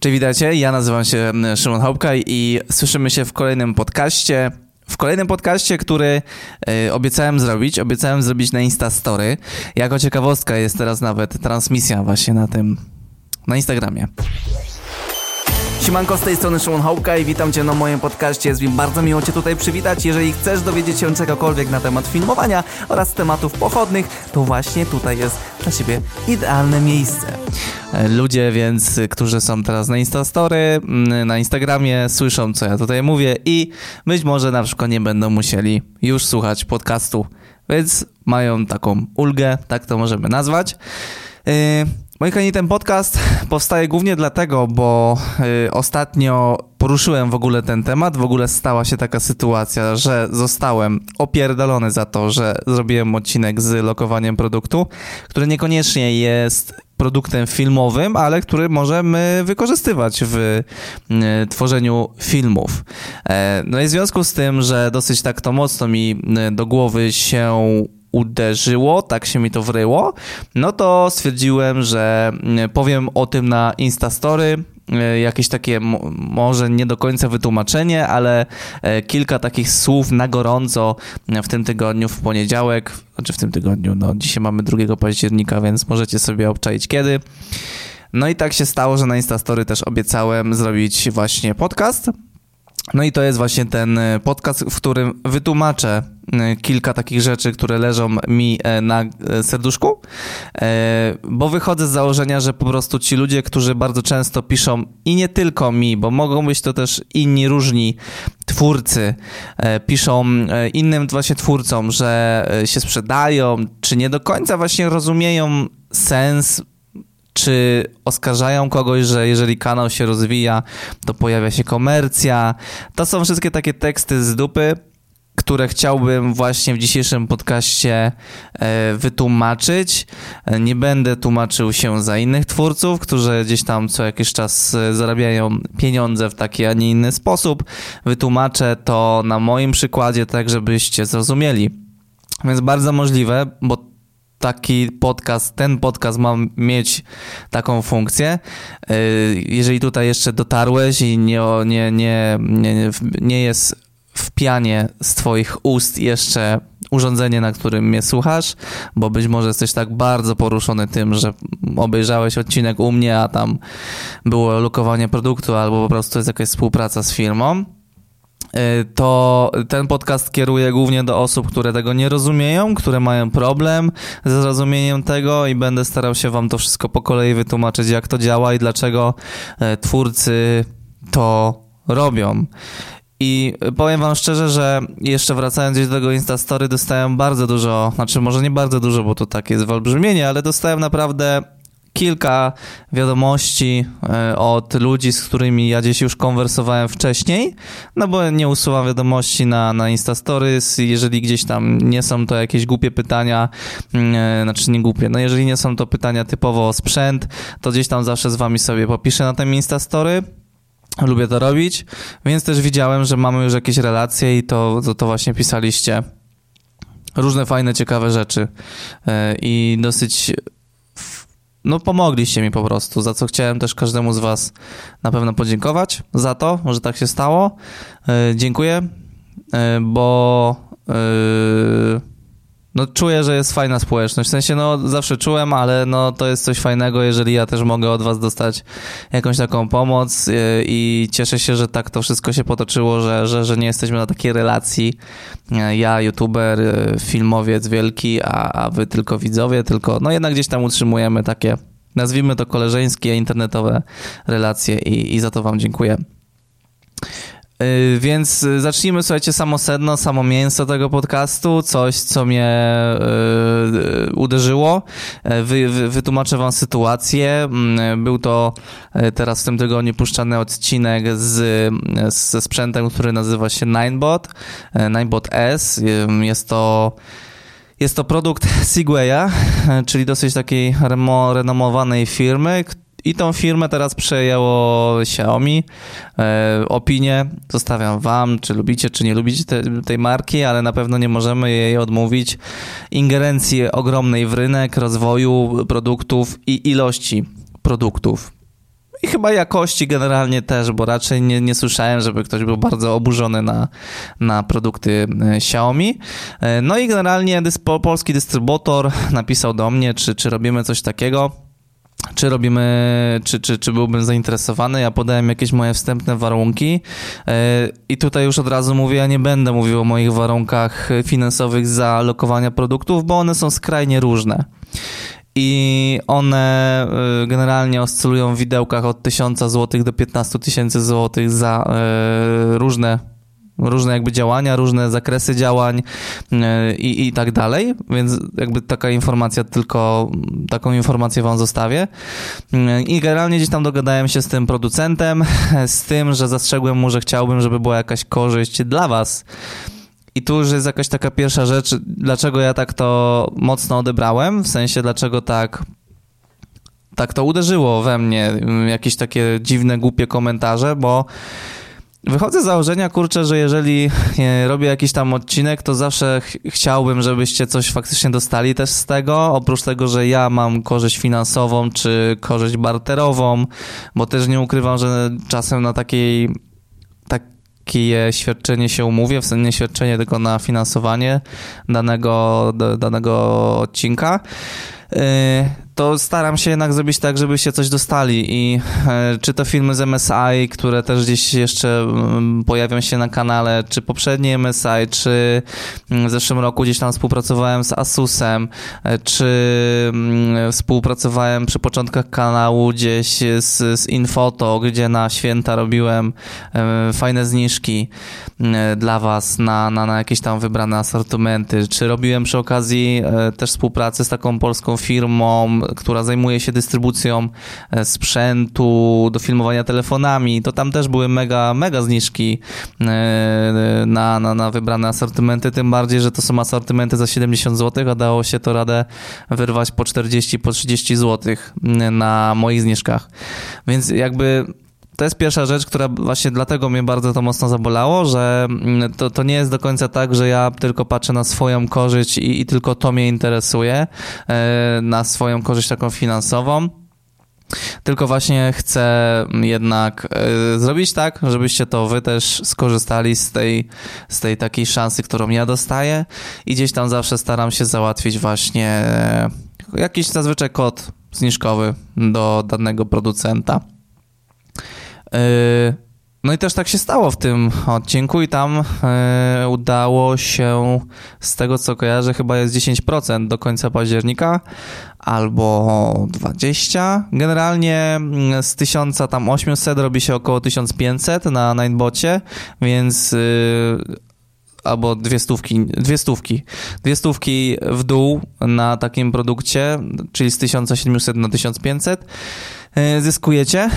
Cześć, witajcie. Ja nazywam się Szymon Hopkaj i słyszymy się w kolejnym podcaście. W kolejnym podcaście, który y, obiecałem zrobić, obiecałem zrobić na Insta Story. Jako ciekawostka jest teraz nawet transmisja właśnie na tym, na Instagramie. Siemanko, z tej strony Szymon Hołka i witam Cię na moim podcaście. Jest mi bardzo miło Cię tutaj przywitać. Jeżeli chcesz dowiedzieć się czegokolwiek na temat filmowania oraz tematów pochodnych, to właśnie tutaj jest dla Ciebie idealne miejsce. Ludzie więc, którzy są teraz na Instastory, na Instagramie, słyszą co ja tutaj mówię i być może na przykład nie będą musieli już słuchać podcastu, więc mają taką ulgę, tak to możemy nazwać. Yy, Moi kochani, ten podcast powstaje głównie dlatego, bo y, ostatnio poruszyłem w ogóle ten temat, w ogóle stała się taka sytuacja, że zostałem opierdolony za to, że zrobiłem odcinek z lokowaniem produktu, który niekoniecznie jest produktem filmowym, ale który możemy wykorzystywać w y, tworzeniu filmów. E, no i w związku z tym, że dosyć tak to mocno mi y, do głowy się uderzyło, tak się mi to wryło, no to stwierdziłem, że mm, powiem o tym na Instastory, e, jakieś takie może nie do końca wytłumaczenie, ale e, kilka takich słów na gorąco w tym tygodniu, w poniedziałek, znaczy w tym tygodniu, no dzisiaj mamy 2 października, więc możecie sobie obczaić kiedy. No i tak się stało, że na Instastory też obiecałem zrobić właśnie podcast. No i to jest właśnie ten e, podcast, w którym wytłumaczę e, kilka takich rzeczy, które leżą mi e, na serduszku, bo wychodzę z założenia, że po prostu ci ludzie, którzy bardzo często piszą i nie tylko mi, bo mogą być to też inni różni twórcy, piszą innym właśnie twórcom, że się sprzedają, czy nie do końca właśnie rozumieją sens czy oskarżają kogoś, że jeżeli kanał się rozwija, to pojawia się komercja. To są wszystkie takie teksty z dupy, które chciałbym właśnie w dzisiejszym podcaście e, wytłumaczyć. Nie będę tłumaczył się za innych twórców, którzy gdzieś tam co jakiś czas e, zarabiają pieniądze w taki, a nie inny sposób. Wytłumaczę to na moim przykładzie, tak żebyście zrozumieli. Więc bardzo możliwe, bo taki podcast, ten podcast ma mieć taką funkcję. Y, jeżeli tutaj jeszcze dotarłeś i nie, nie, nie, nie, nie jest w pianie z Twoich ust jeszcze urządzenie, na którym mnie słuchasz, bo być może jesteś tak bardzo poruszony tym, że obejrzałeś odcinek u mnie, a tam było lokowanie produktu, albo po prostu jest jakaś współpraca z firmą to ten podcast kieruje głównie do osób, które tego nie rozumieją, które mają problem ze zrozumieniem tego i będę starał się wam to wszystko po kolei wytłumaczyć, jak to działa i dlaczego y, twórcy to robią. I powiem wam szczerze, że jeszcze wracając gdzieś do tego Instastory, dostałem bardzo dużo, znaczy może nie bardzo dużo, bo to takie jest wyolbrzymienie, ale dostałem naprawdę kilka wiadomości e, od ludzi, z którymi ja gdzieś już konwersowałem wcześniej, no bo nie usuwam wiadomości na, na Instastories, jeżeli gdzieś tam nie są to jakieś głupie pytania, mm, e, znaczy nie głupie, no jeżeli nie są to pytania typowo o sprzęt, to gdzieś tam zawsze z wami sobie popiszę na tym Instastory. Lubię to robić, więc też widziałem, że mamy już jakieś relacje i to, to, to właśnie pisaliście różne fajne, ciekawe rzeczy e, i dosyć no pomogliście mi po prostu, za co chciałem też każdemu z was na pewno podziękować za to, że tak się stało. Yy, dziękuję, yy, bo yy, no czuję, że jest fajna społeczność. W sensie, no zawsze czułem, ale no to jest coś fajnego, jeżeli ja też mogę od was dostać jakąś taką pomoc i cieszę się, że tak to wszystko się potoczyło, że, że, że nie jesteśmy na takiej relacji. Ja, youtuber, filmowiec wielki, a, a wy tylko widzowie, tylko no jednak gdzieś tam utrzymujemy takie nazwijmy to koleżeńskie, internetowe relacje i, i za to wam dziękuję. Yy, więc zacznijmy, słuchajcie, samo sedno, samo mięso tego podcastu, coś, co mnie yy, uderzyło. Wy, wy, wytłumaczę wam sytuację. Yy, był to teraz w tym tygodniu puszczany odcinek z, ze sprzętem, który nazywa się Ninebot, Ninebot S. Jest to jest to produkt Segwaya, czyli dosyć takiej renomowanej firmy, i tą firmę teraz przejęło Xiaomi. E, opinię zostawiam wam, czy lubicie, czy nie lubicie te, tej marki, ale na pewno nie możemy jej odmówić ingerencji ogromnej w rynek, rozwoju produktów i ilości produktów. i chyba jakości generalnie też, bo raczej nie, nie słyszałem, żeby ktoś był bardzo oburzony na, na produkty e, Xiaomi. E, no i generalnie dyspo, polski dystrybutor napisał do mnie, czy, czy robimy coś takiego czy robimy, czy, czy, czy byłbym zainteresowany. Ja podałem jakieś moje wstępne warunki e, i tutaj już od razu mówię, ja nie będę mówił o moich warunkach finansowych za lokowania produktów, bo one są skrajnie różne i one y, generalnie oscylują w widełkach od 1000 zł do 15 tysięcy zł za y, różne różne jakby działania, różne zakresy działań y, i, i tak dalej, więc jakby taka informacja tylko, taką informację wam zostawię. I generalnie gdzieś tam dogadałem się z tym producentem, z tym, że zastrzegłem mu, że chciałbym, żeby była jakaś korzyść dla was i tu już jest jakaś taka pierwsza rzecz, dlaczego ja tak to mocno odebrałem, w sensie dlaczego tak tak to uderzyło we mnie, jakieś takie dziwne, głupie komentarze, bo wychodzę z założenia, kurczę, że jeżeli robię jakiś tam odcinek, to zawsze ch chciałbym, żebyście coś faktycznie dostali też z tego, oprócz tego, że ja mam korzyść finansową, czy korzyść barterową, bo też nie ukrywam, że czasem na takiej takie świadczenie się umówię, w sensie nie świadczenie, tylko na finansowanie danego, danego odcinka. Y, to staram się jednak zrobić tak, żebyście coś dostali i e, czy to filmy z MSI, które też gdzieś jeszcze mm, pojawią się na kanale, czy poprzednie MSI, czy mm, w zeszłym roku gdzieś tam współpracowałem z Asusem, e, czy mm, współpracowałem przy początkach kanału gdzieś z, z Infoto, gdzie na święta robiłem e, fajne zniżki dla was na, na, na jakieś tam wybrane asortymenty, czy robiłem przy okazji też współpracę z taką polską firmą, która zajmuje się dystrybucją e, sprzętu do filmowania telefonami, to tam też były mega, mega zniżki e, na, na, na wybrane asortymenty, tym bardziej, że to są asortymenty za 70 zł, a dało się to radę wyrwać po 40, po 30 zł na moich zniżkach. Więc jakby to jest pierwsza rzecz, która właśnie dlatego mnie bardzo to mocno zabolało, że mm, to, to nie jest do końca tak, że ja tylko patrzę na swoją korzyść i, i tylko to mnie interesuje, e, na swoją korzyść taką finansową. Tylko właśnie chcę jednak y, zrobić tak, żebyście to wy też skorzystali z tej, z tej takiej szansy, którą ja dostaję i gdzieś tam zawsze staram się załatwić właśnie y, jakiś zazwyczaj kod zniżkowy do danego producenta. E, no i też tak się stało w tym odcinku i tam e, udało się, z tego co kojarzę, chyba jest 10% do końca października albo 20. Generalnie mm, z 1800 robi się około 1500 na Ninebocie, więc y, albo dwie stówki, dwie stówki, dwie stówki w dół na takim produkcie, czyli z 1700 na 1500 E, zyskujecie.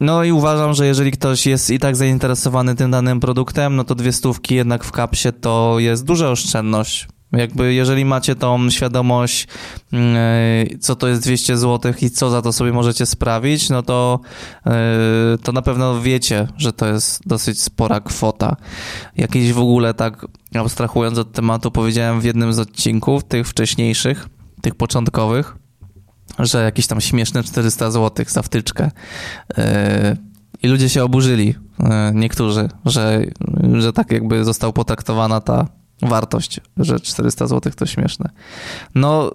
No i uważam, że jeżeli ktoś jest i tak zainteresowany tym danym produktem, no to dwie stówki jednak w kapsie to jest duża oszczędność. Jakby jeżeli macie tą świadomość, mm, e, co to jest 200 zł i co za to sobie możecie sprawić, no to, e, to na pewno wiecie, że to jest dosyć spora kwota. Jakieś w ogóle tak abstrahując od tematu, powiedziałem w jednym z odcinków, tych wcześniejszych, tych początkowych, że jakieś tam śmieszne 400 zł za wtyczkę. E, I ludzie się oburzyli, niektórzy, że, że tak jakby została potraktowana ta wartość, że 400 zł to śmieszne. No,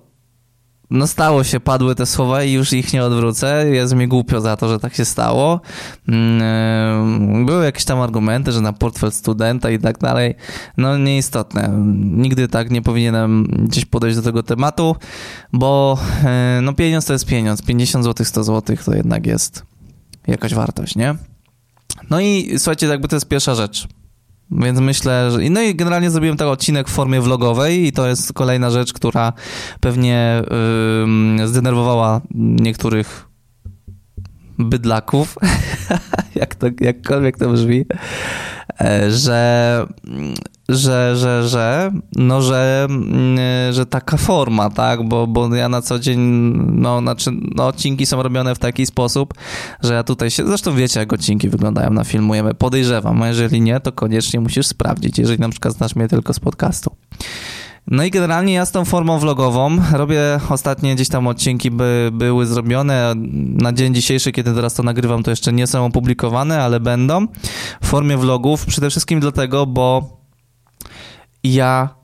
no stało się, padły te słowa i już ich nie odwrócę. Jest mi głupio za to, że tak się stało. Mm, były jakieś tam argumenty, że na portfel studenta i tak dalej. No nieistotne. Nigdy tak nie powinienem gdzieś podejść do tego tematu, bo e, no pieniądz to jest pieniądz. 50 zł, 100 zł to jednak jest jakaś wartość, nie? No i słuchajcie, jakby to jest pierwsza rzecz. Więc myślę, że. No i generalnie zrobiłem ten odcinek w formie vlogowej, i to jest kolejna rzecz, która pewnie yy, zdenerwowała niektórych bydlaków, jak to, jakkolwiek to brzmi, e, że że, że, że, no, że, mm, że taka forma, tak, bo, bo ja na co dzień, no, znaczy, no, odcinki są robione w taki sposób, że ja tutaj się, zresztą wiecie, jak odcinki wyglądają na filmujemy, podejrzewam, a jeżeli nie, to koniecznie musisz sprawdzić, jeżeli na przykład znasz mnie tylko z podcastu. No i generalnie ja z tą formą vlogową robię ostatnie gdzieś tam odcinki by były zrobione. Na dzień dzisiejszy, kiedy teraz to nagrywam, to jeszcze nie są opublikowane, ale będą w formie vlogów. Przede wszystkim dlatego, bo ja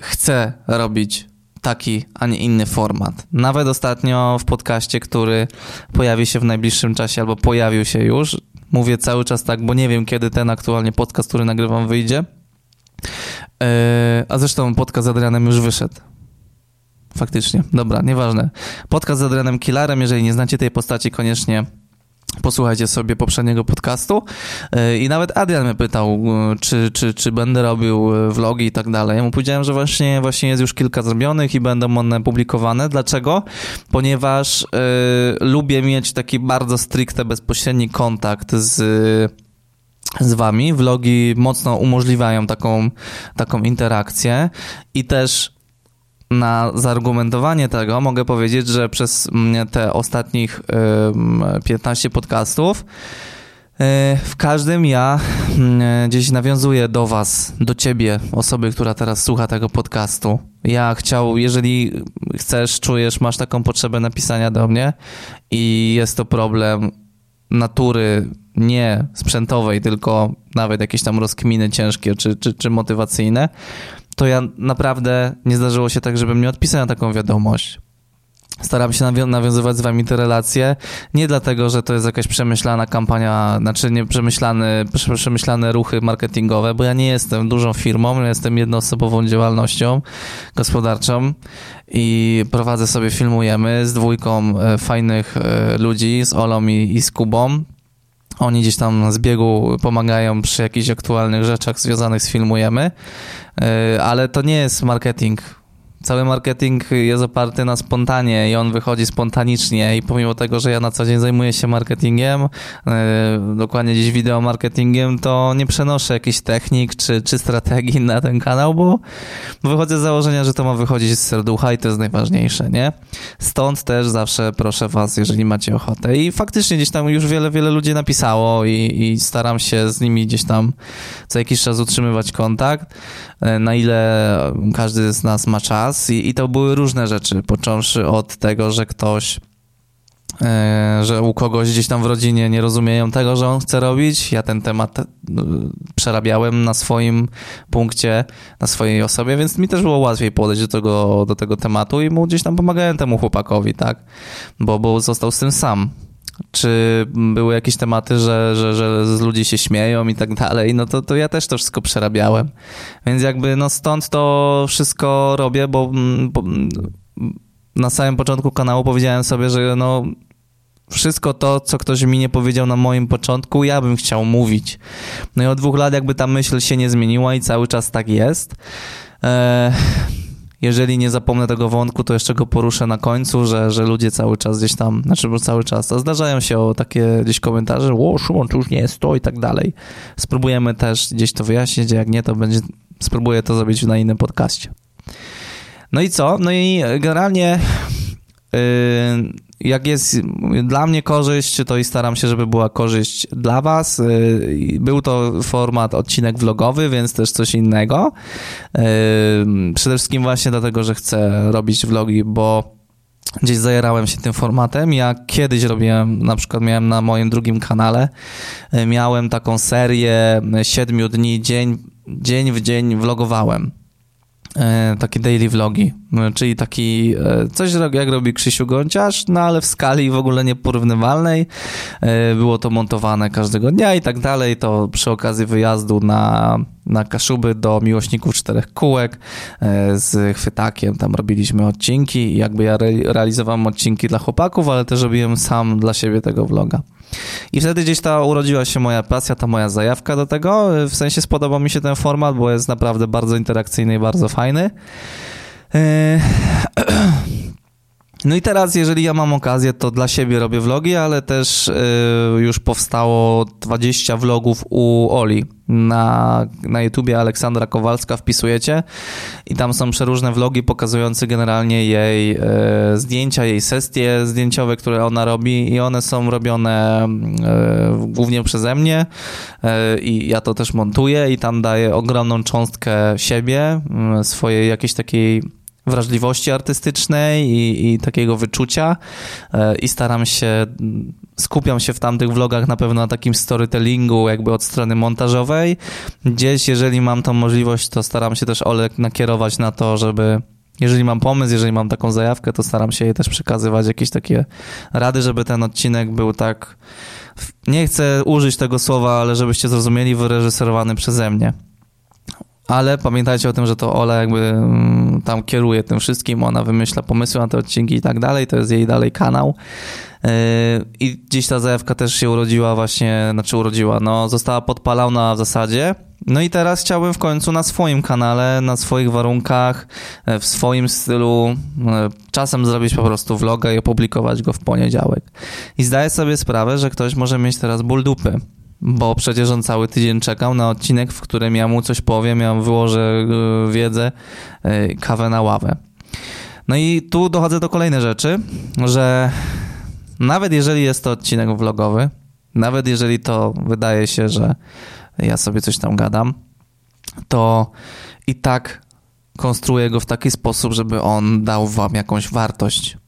chcę robić taki, a nie inny format. Nawet ostatnio w podcaście, który pojawi się w najbliższym czasie, albo pojawił się już, mówię cały czas tak, bo nie wiem, kiedy ten aktualnie podcast, który nagrywam, wyjdzie. Yy, a zresztą podcast z Adrianem już wyszedł. Faktycznie. Dobra, nieważne. Podcast z Adrianem Killarem, jeżeli nie znacie tej postaci, koniecznie Posłuchajcie sobie poprzedniego podcastu e, i nawet Adrian mnie pytał, e, czy, czy, czy będę robił e, vlogi i tak dalej. Ja mu powiedziałem, że właśnie, właśnie jest już kilka zrobionych i będą one publikowane. Dlaczego? Ponieważ y, lubię mieć taki bardzo stricte, bezpośredni kontakt z z wami. Vlogi mocno umożliwiają taką, taką interakcję i też na zaargumentowanie tego mogę powiedzieć, że przez te ostatnich 15 podcastów y, w każdym ja mm, gdzieś nawiązuję do Was, do Ciebie, osoby, która teraz słucha tego podcastu. Ja chciał, jeżeli chcesz, czujesz, masz taką potrzebę napisania do mnie i jest to problem natury nie sprzętowej, tylko nawet jakieś tam rozkminy ciężkie czy, czy, czy motywacyjne, to ja naprawdę nie zdarzyło się tak, żebym nie odpisał na taką wiadomość. Staram się nawią nawiązywać z wami te relacje, nie dlatego, że to jest jakaś przemyślana kampania, znaczy nie przemyślane, przemyślane ruchy marketingowe, bo ja nie jestem dużą firmą, ja jestem jednoosobową działalnością gospodarczą i prowadzę sobie, filmujemy z dwójką e, fajnych e, ludzi, z Olą i, i z Kubą. Oni gdzieś tam z biegu pomagają przy jakichś aktualnych rzeczach związanych z filmujemy, e, ale to nie jest marketing cały marketing jest oparty na spontanie i on wychodzi spontanicznie i pomimo tego, że ja na co dzień zajmuję się marketingiem, yy, dokładnie gdzieś wideo marketingiem, to nie przenoszę jakichś technik czy, czy strategii na ten kanał, bo wychodzę z założenia, że to ma wychodzić z serducha i to jest najważniejsze, nie? Stąd też zawsze proszę was, jeżeli macie ochotę i faktycznie gdzieś tam już wiele, wiele ludzi napisało i, i staram się z nimi gdzieś tam co jakiś czas utrzymywać kontakt, yy, na ile każdy z nas ma czas, i, i to były różne rzeczy, począwszy od tego, że ktoś e, że u kogoś gdzieś tam w rodzinie nie rozumieją tego, że on chce robić. Ja ten temat e, przerabiałem na swoim punkcie, na swojej osobie, więc mi też było łatwiej podejść do tego, do tego tematu i mu gdzieś tam pomagałem temu chłopakowi, tak? Bo, bo został z tym sam czy były jakieś tematy, że, że, że z ludzi się śmieją i tak dalej, no to, to ja też to wszystko przerabiałem. Więc jakby no stąd to wszystko robię, bo, bo na samym początku kanału powiedziałem sobie, że no wszystko to, co ktoś mi nie powiedział na moim początku, ja bym chciał mówić. No i od dwóch lat jakby ta myśl się nie zmieniła i cały czas tak jest. Eee jeżeli nie zapomnę tego wątku, to jeszcze go poruszę na końcu, że, że ludzie cały czas gdzieś tam, znaczy bo cały czas, a zdarzają się takie gdzieś komentarze, o Szymon, już nie jest to i tak dalej. Spróbujemy też gdzieś to wyjaśnić, a jak nie, to będzie, spróbuję to zrobić na innym podcaście. No i co? No i generalnie jak jest dla mnie korzyść, to i staram się, żeby była korzyść dla Was. Y, był to format, odcinek vlogowy, więc też coś innego. Y, przede wszystkim właśnie dlatego, że chcę robić vlogi, bo gdzieś zajerałem się tym formatem. Ja kiedyś robiłem, na przykład miałem na moim drugim kanale, miałem taką serię siedmiu dni, dzień, dzień w dzień vlogowałem takie daily vlogi, e, czyli taki e, coś jak robi Krzysiu Gąciarz, no ale w skali w ogóle nieporównywalnej. Było to montowane każdego dnia i tak dalej, to przy okazji wyjazdu na, na Kaszuby do miłośników czterech kółek z chwytakiem, tam robiliśmy odcinki i jakby ja realizowałem odcinki dla chłopaków, ale też robiłem sam dla siebie tego vloga. I wtedy gdzieś ta urodziła się moja pasja, ta moja zajawka do tego. W sensie spodobał mi się ten format, bo jest naprawdę bardzo interakcyjny i bardzo fajny. E, No i teraz, jeżeli ja mam okazję, to dla siebie robię vlogi, ale też y, już powstało 20 vlogów u Oli. Na, na YouTubie. Aleksandra Kowalska wpisujecie. I tam są przeróżne vlogi pokazujące generalnie jej y, zdjęcia, jej sesje zdjęciowe, które ona robi. I one są robione y, głównie przeze mnie. I ja to też montuję i tam daję ogromną cząstkę siebie, swojej jakiejś takiej wrażliwości artystycznej i, i, takiego wyczucia e, i staram się, skupiam się w tamtych vlogach na pewno na takim storytellingu jakby od strony montażowej. Gdzieś, jeżeli mam tą możliwość, to staram się też Olek nakierować na to, żeby jeżeli mam pomysł, jeżeli mam taką zajawkę, to staram się jej też przekazywać jakieś takie rady, żeby ten odcinek był tak, nie chcę użyć tego słowa, ale żebyście zrozumieli, wyreżyserowany przeze mnie ale pamiętajcie o tym, że to Ola jakby mm, tam kieruje tym wszystkim, ona wymyśla pomysły na te odcinki i tak dalej, to jest jej dalej kanał. Yy, I dziś ta zajawka też się urodziła właśnie, znaczy urodziła, no została podpalona w zasadzie. No i teraz chciałbym w końcu na swoim kanale, na swoich warunkach, e, w swoim stylu, e, czasem zrobić po prostu vloga i opublikować go w poniedziałek. I zdaję sobie sprawę, że ktoś może mieć teraz ból dupy bo przecież on cały tydzień czekał na odcinek, w którym ja mu coś powiem, ja wyłożę e, wiedzę, e, kawę na ławę. No i tu dochodzę do kolejnej rzeczy, że nawet jeżeli jest to odcinek vlogowy, nawet jeżeli to wydaje się, że ja sobie coś tam gadam, to i tak konstruuję go w taki sposób, żeby on dał wam jakąś wartość.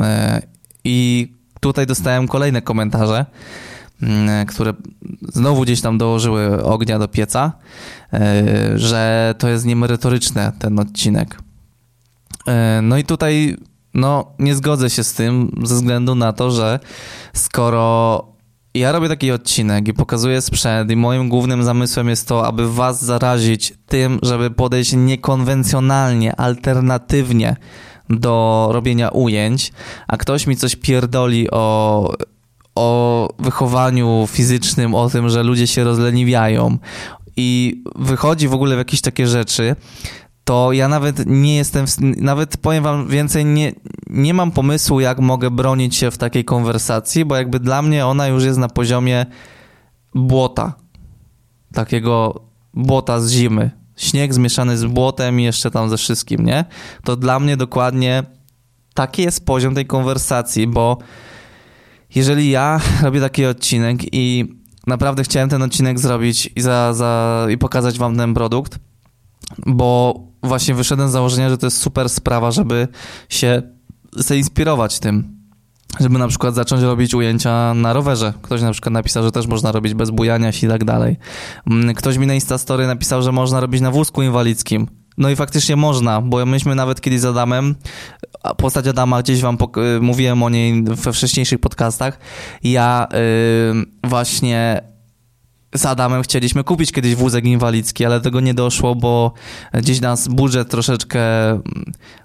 E, I tutaj dostałem kolejne komentarze, które znowu gdzieś tam dołożyły ognia do pieca, e, że to jest niemerytoryczne ten odcinek. E, no i tutaj no, nie zgodzę się z tym ze względu na to, że skoro ja robię taki odcinek i pokazuję sprzęt i moim głównym zamysłem jest to, aby was zarazić tym, żeby podejść niekonwencjonalnie, alternatywnie do robienia ujęć, a ktoś mi coś pierdoli o o wychowaniu fizycznym, o tym, że ludzie się rozleniwiają i wychodzi w ogóle w jakieś takie rzeczy, to ja nawet nie jestem, nawet powiem wam więcej, nie, nie mam pomysłu, jak mogę bronić się w takiej konwersacji, bo jakby dla mnie ona już jest na poziomie błota. Takiego błota z zimy. Śnieg zmieszany z błotem i jeszcze tam ze wszystkim, nie? To dla mnie dokładnie taki jest poziom tej konwersacji, bo jeżeli ja robię taki odcinek i naprawdę chciałem ten odcinek zrobić i, za, za, i pokazać wam ten produkt, bo właśnie wyszedłem z założenia, że to jest super sprawa, żeby się zainspirować tym. Żeby na przykład zacząć robić ujęcia na rowerze. Ktoś na przykład napisał, że też można robić bez bujania się i tak dalej. Mm, ktoś mi na Instastory napisał, że można robić na wózku inwalidzkim. No i faktycznie można, bo myśmy nawet kiedyś z Adamem, postać Adama gdzieś wam y, mówiłem o niej we wcześniejszych podcastach, ja y, właśnie z Adamem chcieliśmy kupić kiedyś wózek inwalidzki, ale tego nie doszło, bo gdzieś nas budżet troszeczkę,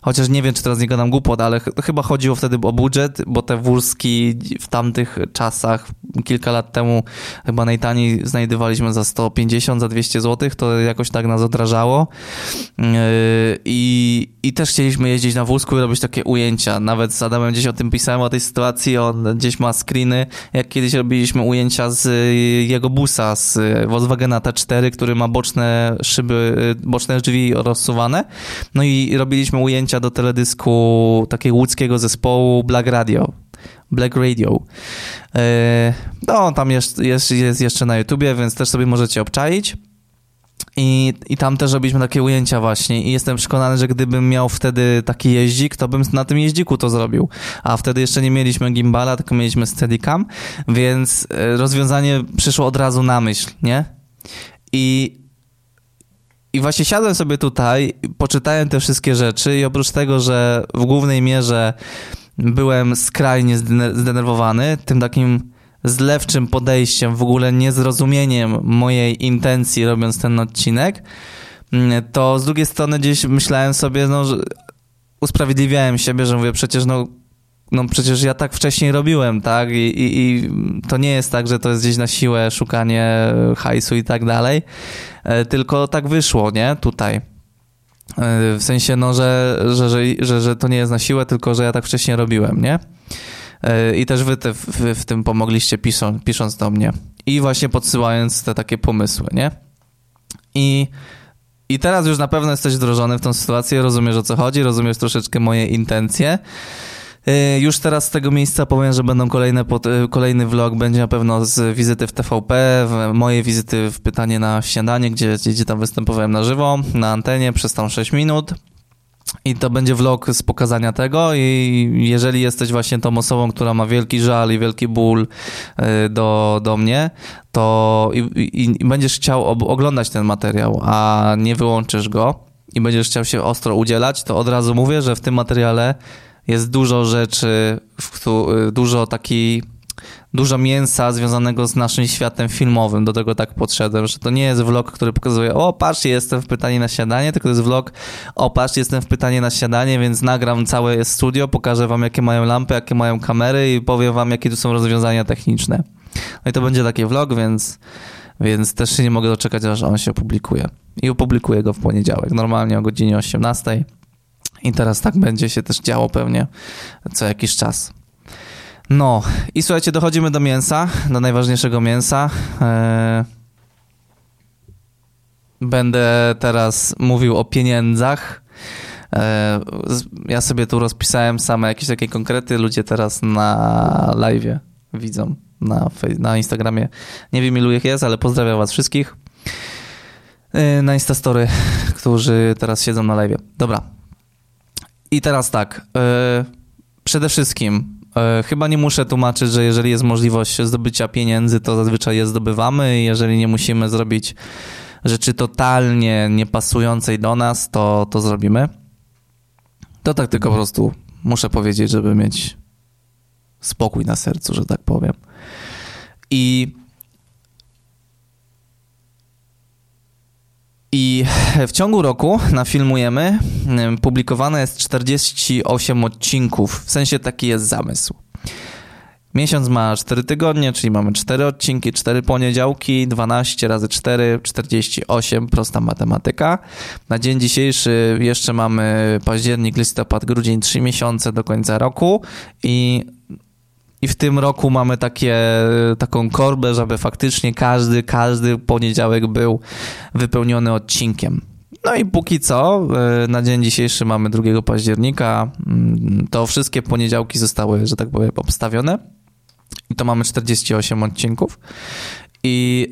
chociaż nie wiem, czy teraz nie gadam głupot, ale ch chyba chodziło wtedy o budżet, bo te wózki w tamtych czasach, kilka lat temu, chyba najtaniej znajdowaliśmy za 150, za 200 zł, to jakoś tak nas odrażało. Yy, I, I też chcieliśmy jeździć na wózku i robić takie ujęcia. Nawet z Adamem gdzieś o tym pisałem, o tej sytuacji, on gdzieś ma screeny, jak kiedyś robiliśmy ujęcia z jego busa, z Volkswagena T4, który ma boczne szyby, boczne drzwi rozsuwane. No i robiliśmy ujęcia do teledysku takiego łódzkiego zespołu Black Radio. Black Radio. E, no, tam jest, jest, jest jeszcze na YouTubie, więc też sobie możecie obczaić. I, I tam też robiliśmy takie ujęcia właśnie i jestem przekonany, że gdybym miał wtedy taki jeździk, to bym na tym jeździku to zrobił. A wtedy jeszcze nie mieliśmy gimbala, tylko mieliśmy steadicam, więc e, rozwiązanie przyszło od razu na myśl, nie? I, i właśnie siadłem sobie tutaj, poczytałem te wszystkie rzeczy i oprócz tego, że w głównej mierze byłem skrajnie zdenerwowany tym takim zlewczym podejściem, w ogóle niezrozumieniem mojej intencji robiąc ten odcinek, mm, to z drugiej strony gdzieś myślałem sobie, no, że usprawiedliwiałem siebie, że mówię, przecież no, no przecież ja tak wcześniej robiłem, tak? I, i, I, to nie jest tak, że to jest gdzieś na siłę szukanie hajsu i tak dalej, e, tylko tak wyszło, nie? Tutaj. w sensie, no, że, że, że, że, że to nie jest na siłę, tylko że ja tak wcześniej robiłem, nie? I też wy te, w, w tym pomogliście piszą, pisząc do mnie i właśnie podsyłając te takie pomysły, nie? I, I teraz już na pewno jesteś wdrożony w tą sytuację, rozumiesz o co chodzi, rozumiesz troszeczkę moje intencje. Y, już teraz z tego miejsca powiem, że będą kolejne, y, kolejny vlog, będzie na pewno z wizyty w TVP, moje wizyty w pytanie na śniadanie, gdzie, gdzie tam występowałem na żywo, na antenie przez tam 6 minut. I to będzie vlog z pokazania tego. I jeżeli jesteś właśnie tą osobą, która ma wielki żal i wielki ból y, do, do mnie, to i, i, i będziesz chciał oglądać ten materiał, a nie wyłączysz go i będziesz chciał się ostro udzielać, to od razu mówię, że w tym materiale jest dużo rzeczy, dużo takiej dużo mięsa związanego z naszym światem filmowym. Do tego tak podszedłem, że to nie jest vlog, który pokazuje, o patrzcie, jestem w pytanie na śniadanie, tylko to jest vlog, o patrzcie, jestem w pytanie na śniadanie, więc nagram całe studio, pokażę wam, jakie mają lampy, jakie mają kamery i powiem wam, jakie tu są rozwiązania techniczne. No i to będzie taki vlog, więc, więc też się nie mogę doczekać, aż on się opublikuje. I opublikuję go w poniedziałek, normalnie o godzinie 18. I teraz tak będzie się też działo pewnie co jakiś czas. No i słuchajcie, dochodzimy do mięsa, do najważniejszego mięsa. Eee, będę teraz mówił o pieniądzach. Eee, ja sobie tu rozpisałem same jakieś takie konkrety. Ludzie teraz na live widzą na, na Instagramie. Nie wiem ilu ich jest, ale pozdrawiam was wszystkich. Eee, na Instastory, którzy teraz siedzą na live. Dobra, i teraz tak. Przede wszystkim chyba nie muszę tłumaczyć, że jeżeli jest możliwość zdobycia pieniędzy, to zazwyczaj je zdobywamy. Jeżeli nie musimy zrobić rzeczy totalnie niepasującej do nas, to, to zrobimy. To tak tylko po prostu muszę powiedzieć, żeby mieć spokój na sercu, że tak powiem. I I w ciągu roku nafilmujemy, publikowane jest 48 odcinków, w sensie taki jest zamysł. Miesiąc ma 4 tygodnie, czyli mamy 4 odcinki, 4 poniedziałki, 12 razy 4, 48, prosta matematyka. Na dzień dzisiejszy jeszcze mamy październik, listopad, grudzień, 3 miesiące do końca roku i i w tym roku mamy takie, taką korbę, żeby faktycznie każdy, każdy poniedziałek był wypełniony odcinkiem. No i póki co, e, na dzień dzisiejszy mamy 2 października, mm, to wszystkie poniedziałki zostały, że tak powiem, obstawione. I to mamy 48 odcinków. I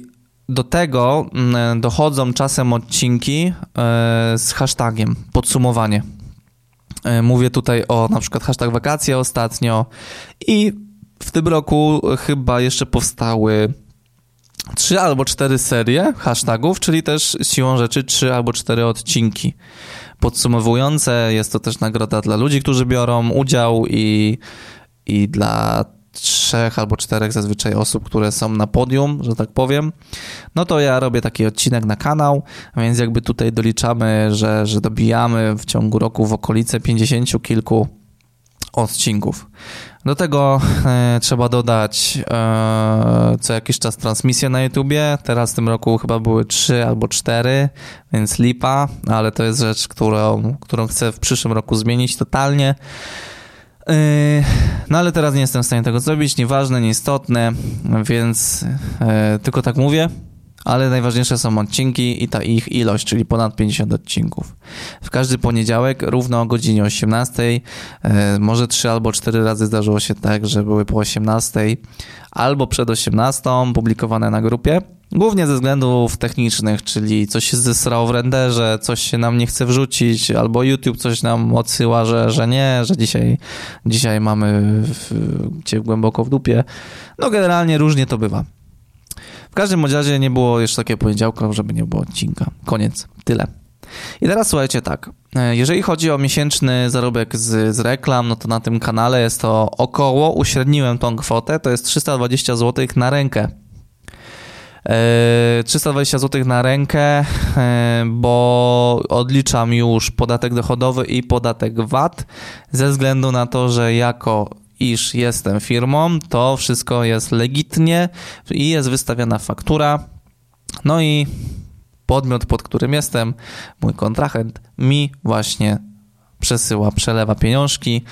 do tego mm, dochodzą czasem odcinki e, z hashtagiem podsumowanie. E, mówię tutaj o na przykład hashtag wakacje ostatnio i w tym roku chyba jeszcze powstały trzy albo cztery serie hashtagów, czyli też siłą rzeczy trzy albo cztery odcinki podsumowujące. Jest to też nagroda dla ludzi, którzy biorą udział i, i dla trzech albo czterech zazwyczaj osób, które są na podium, że tak powiem, no to ja robię taki odcinek na kanał, więc jakby tutaj doliczamy, że, że dobijamy w ciągu roku w okolice pięćdziesięciu kilku odcinków. Do tego e, trzeba dodać e, co jakiś czas transmisję na YouTubie. Teraz w tym roku chyba były trzy albo cztery, więc lipa, ale to jest rzecz, którą, którą chcę w przyszłym roku zmienić totalnie. E, no ale teraz nie jestem w stanie tego zrobić, nieważne, nieistotne, więc tylko tak mówię ale najważniejsze są odcinki i ta ich ilość, czyli ponad 50 odcinków. W każdy poniedziałek równo o godzinie 18, e, może 3 albo 4 razy zdarzyło się tak, że były po 18 albo przed 18 publikowane na grupie. Głównie ze względów technicznych, czyli coś się zesrało w renderze, coś się nam nie chce wrzucić, albo YouTube coś nam odsyła, że, że nie, że dzisiaj, dzisiaj mamy w, cię głęboko w dupie. No generalnie różnie to bywa każdym razie nie było jeszcze takiego poniedziałku, żeby nie było odcinka. Koniec. Tyle. I teraz słuchajcie tak, e, jeżeli chodzi o miesięczny zarobek z, z reklam, no to na tym kanale jest to około, uśredniłem tą kwotę, to jest 320 zł na rękę. 320 e, zł na rękę, e, bo odliczam już podatek dochodowy i podatek VAT ze względu na to, że jako iż jestem firmą, to wszystko jest legitnie i jest wystawiana faktura. No i podmiot, pod którym jestem, mój kontrahent, mi właśnie przesyła, przelewa pieniążki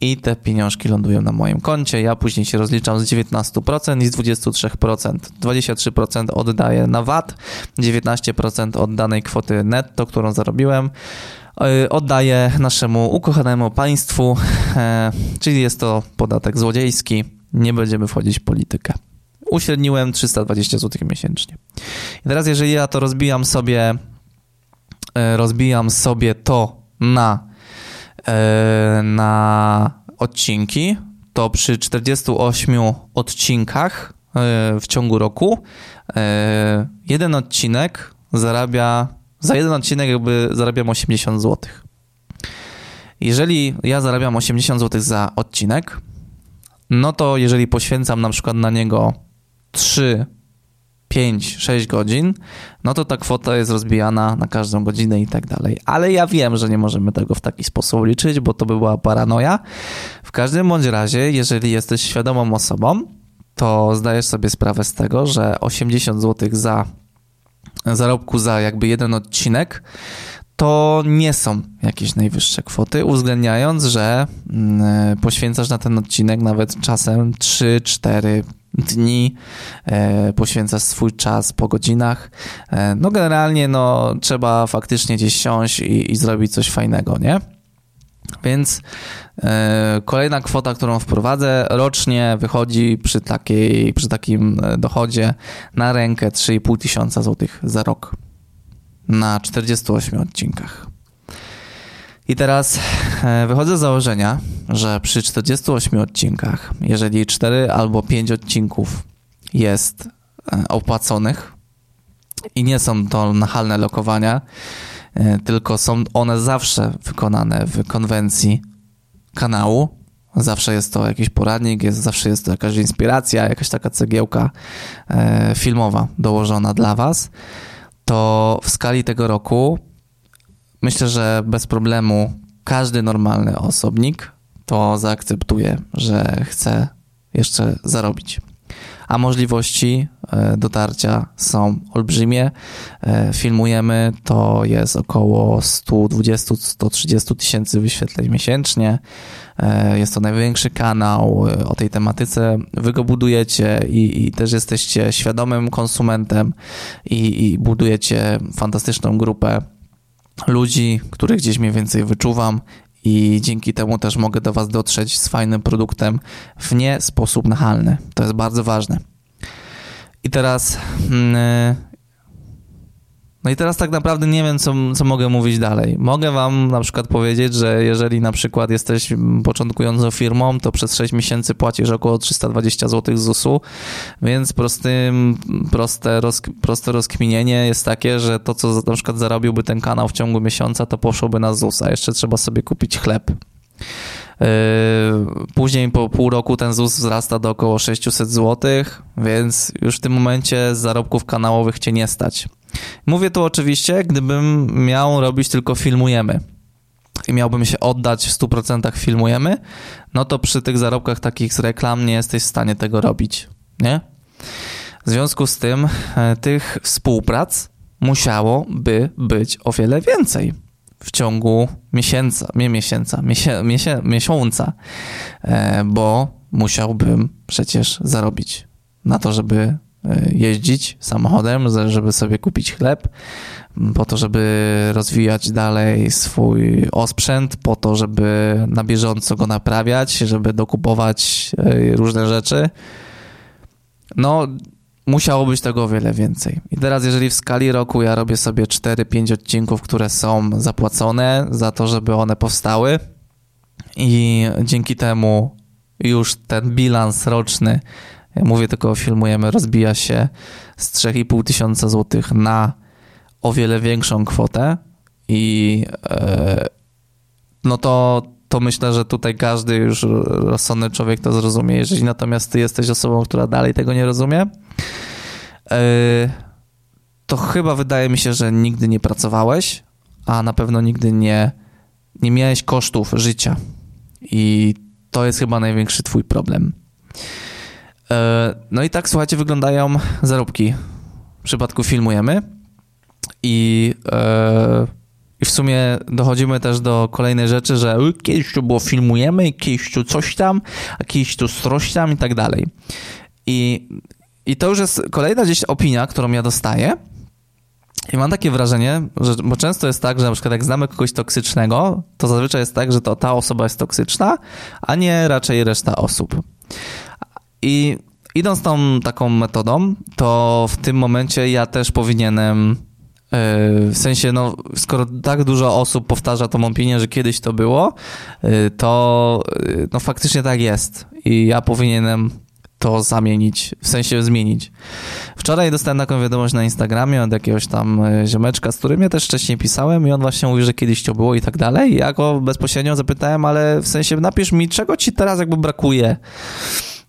i te pieniążki lądują na moim koncie. Ja później się rozliczam z 19% i z 23%. 23% oddaję na VAT, 19% od danej kwoty netto, którą zarobiłem, e, oddaję naszemu ukochanemu państwu, e, czyli jest to podatek złodziejski. Nie będziemy wchodzić w politykę. Uśredniłem 320 zł miesięcznie. I teraz, jeżeli ja to rozbijam sobie, e, rozbijam sobie to na E, na odcinki, to przy 48 odcinkach w ciągu roku jeden odcinek zarabia, za jeden odcinek jakby zarabiam 80 zł. Jeżeli ja zarabiam 80 zł za odcinek, no to jeżeli poświęcam na przykład na niego 3 5-6 godzin, no to ta kwota jest rozbijana na każdą godzinę i tak dalej. Ale ja wiem, że nie możemy tego w taki sposób liczyć, bo to by była paranoja. W każdym bądź razie, jeżeli jesteś świadomą osobą, to zdajesz sobie sprawę z tego, że 80 zł za zarobku za jakby jeden odcinek to nie są jakieś najwyższe kwoty, uwzględniając, że mm, poświęcasz na ten odcinek nawet czasem 3, 4, dni, e, poświęcasz swój czas po godzinach. E, no generalnie no, trzeba faktycznie gdzieś siąść i, i zrobić coś fajnego, nie? Więc e, kolejna kwota, którą wprowadzę rocznie wychodzi przy, takiej, przy takim dochodzie na rękę 3,5 tysiąca złotych za rok na 48 odcinkach. I teraz e, wychodzę z założenia, że przy 48 odcinkach, jeżeli 4 albo 5 odcinków jest e, opłaconych i nie są to nachalne lokowania, e, tylko są one zawsze wykonane w konwencji kanału, zawsze jest to jakiś poradnik, jest, zawsze jest to jakaś inspiracja, jakaś taka cegiełka filmowa dołożona dla Was, to w skali tego roku myślę, że bez problemu każdy normalny osobnik to zaakceptuje, że chce jeszcze zarobić. A możliwości e, dotarcia są olbrzymie. E, filmujemy, to jest około 120-130 tysięcy wyświetleń miesięcznie. E, jest to największy kanał o tej tematyce. Wy go budujecie i, i też jesteście świadomym konsumentem i, i budujecie fantastyczną grupę ludzi, których gdzieś mniej więcej wyczuwam i dzięki temu też mogę do Was dotrzeć z fajnym produktem w nie sposób nachalny. To jest bardzo ważne. I teraz mm, no i teraz tak naprawdę nie wiem, co, co mogę mówić dalej. Mogę wam na przykład powiedzieć, że jeżeli na przykład jesteś początkującą firmą, to przez 6 miesięcy płacisz około 320 zł ZUS-u, więc prostym, proste, roz, proste rozkminienie jest takie, że to, co na przykład zarobiłby ten kanał w ciągu miesiąca, to poszłoby na ZUS, a jeszcze trzeba sobie kupić chleb. Yy, później po pół roku ten ZUS wzrasta do około 600 zł, więc już w tym momencie z zarobków kanałowych cię nie stać. Mówię tu oczywiście, gdybym miał robić tylko filmujemy i miałbym się oddać w 100% filmujemy, no to przy tych zarobkach takich z reklam nie jesteś w stanie tego robić, nie? W związku z tym e, tych współprac musiałoby być o wiele więcej w ciągu miesiąca, nie miesiąca, miesię, miesię, miesiąca, bo musiałbym przecież zarobić na to, żeby jeździć samochodem, żeby sobie kupić chleb, po to, żeby rozwijać dalej swój osprzęt, po to, żeby na bieżąco go naprawiać, żeby dokupować e, różne rzeczy. No, musiało być tego o wiele więcej. I teraz, jeżeli w skali roku ja robię sobie 4-5 odcinków, które są zapłacone za to, żeby one powstały, i dzięki temu już ten bilans roczny mówię tylko filmujemy, rozbija się z 3,5 tysiąca złotych na o wiele większą kwotę i e, no to, to myślę, że tutaj każdy już rozsądny człowiek to zrozumie. Jeżeli natomiast ty jesteś osobą, która dalej tego nie rozumie, e, to chyba wydaje mi się, że nigdy nie pracowałeś, a na pewno nigdy nie, nie miałeś kosztów życia. I to jest chyba największy twój problem. E, no i tak, słuchajcie, wyglądają zarobki. W przypadku filmujemy. I, e, I w sumie dochodzimy też do kolejnej rzeczy, że kiedyś tu było filmujemy, kiedyś tu coś tam, a kiedyś tu coś tam i tak dalej. I, I to już jest kolejna gdzieś opinia, którą ja dostaję. I mam takie wrażenie, że, bo często jest tak, że na przykład jak znamy kogoś toksycznego, to zazwyczaj jest tak, że to ta osoba jest toksyczna, a nie raczej reszta osób. I idąc tą taką metodą, to w tym momencie ja też powinienem e, w sensie, no, skoro tak dużo osób powtarza tą opinię, że kiedyś to było, e, to e, no faktycznie tak jest. I ja powinienem to zamienić, w sensie zmienić. Wczoraj dostałem taką wiadomość na Instagramie od jakiegoś tam ziomeczka, z którym ja też wcześniej pisałem i on właśnie mówi, że kiedyś to było i tak dalej. Ja go bezpośrednio zapytałem, ale w sensie napisz mi, czego ci teraz jakby brakuje.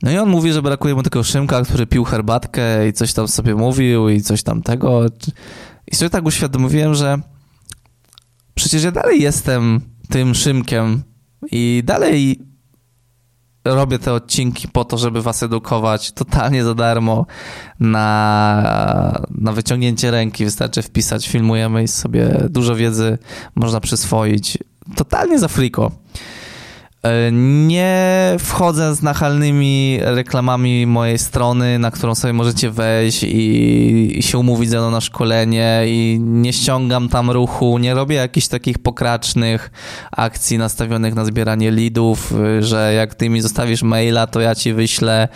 No i on mówi, że brakuje mu tylko Szymka, który pił herbatkę i coś tam sobie mówił i coś tam tego. I sobie tak uświadomiłem, że przecież ja dalej jestem tym Szymkiem i dalej robię te odcinki po to, żeby was edukować totalnie za darmo na, na wyciągnięcie ręki. Wystarczy wpisać, filmujemy i sobie dużo wiedzy można przyswoić. Totalnie za friko. E, nie wchodzę z nachalnymi reklamami mojej strony, na którą sobie możecie wejść i, się umówić ze mną na szkolenie i nie ściągam tam ruchu, nie robię jakichś takich pokracznych akcji nastawionych na zbieranie leadów, y, że jak ty mi zostawisz maila, to ja ci wyślę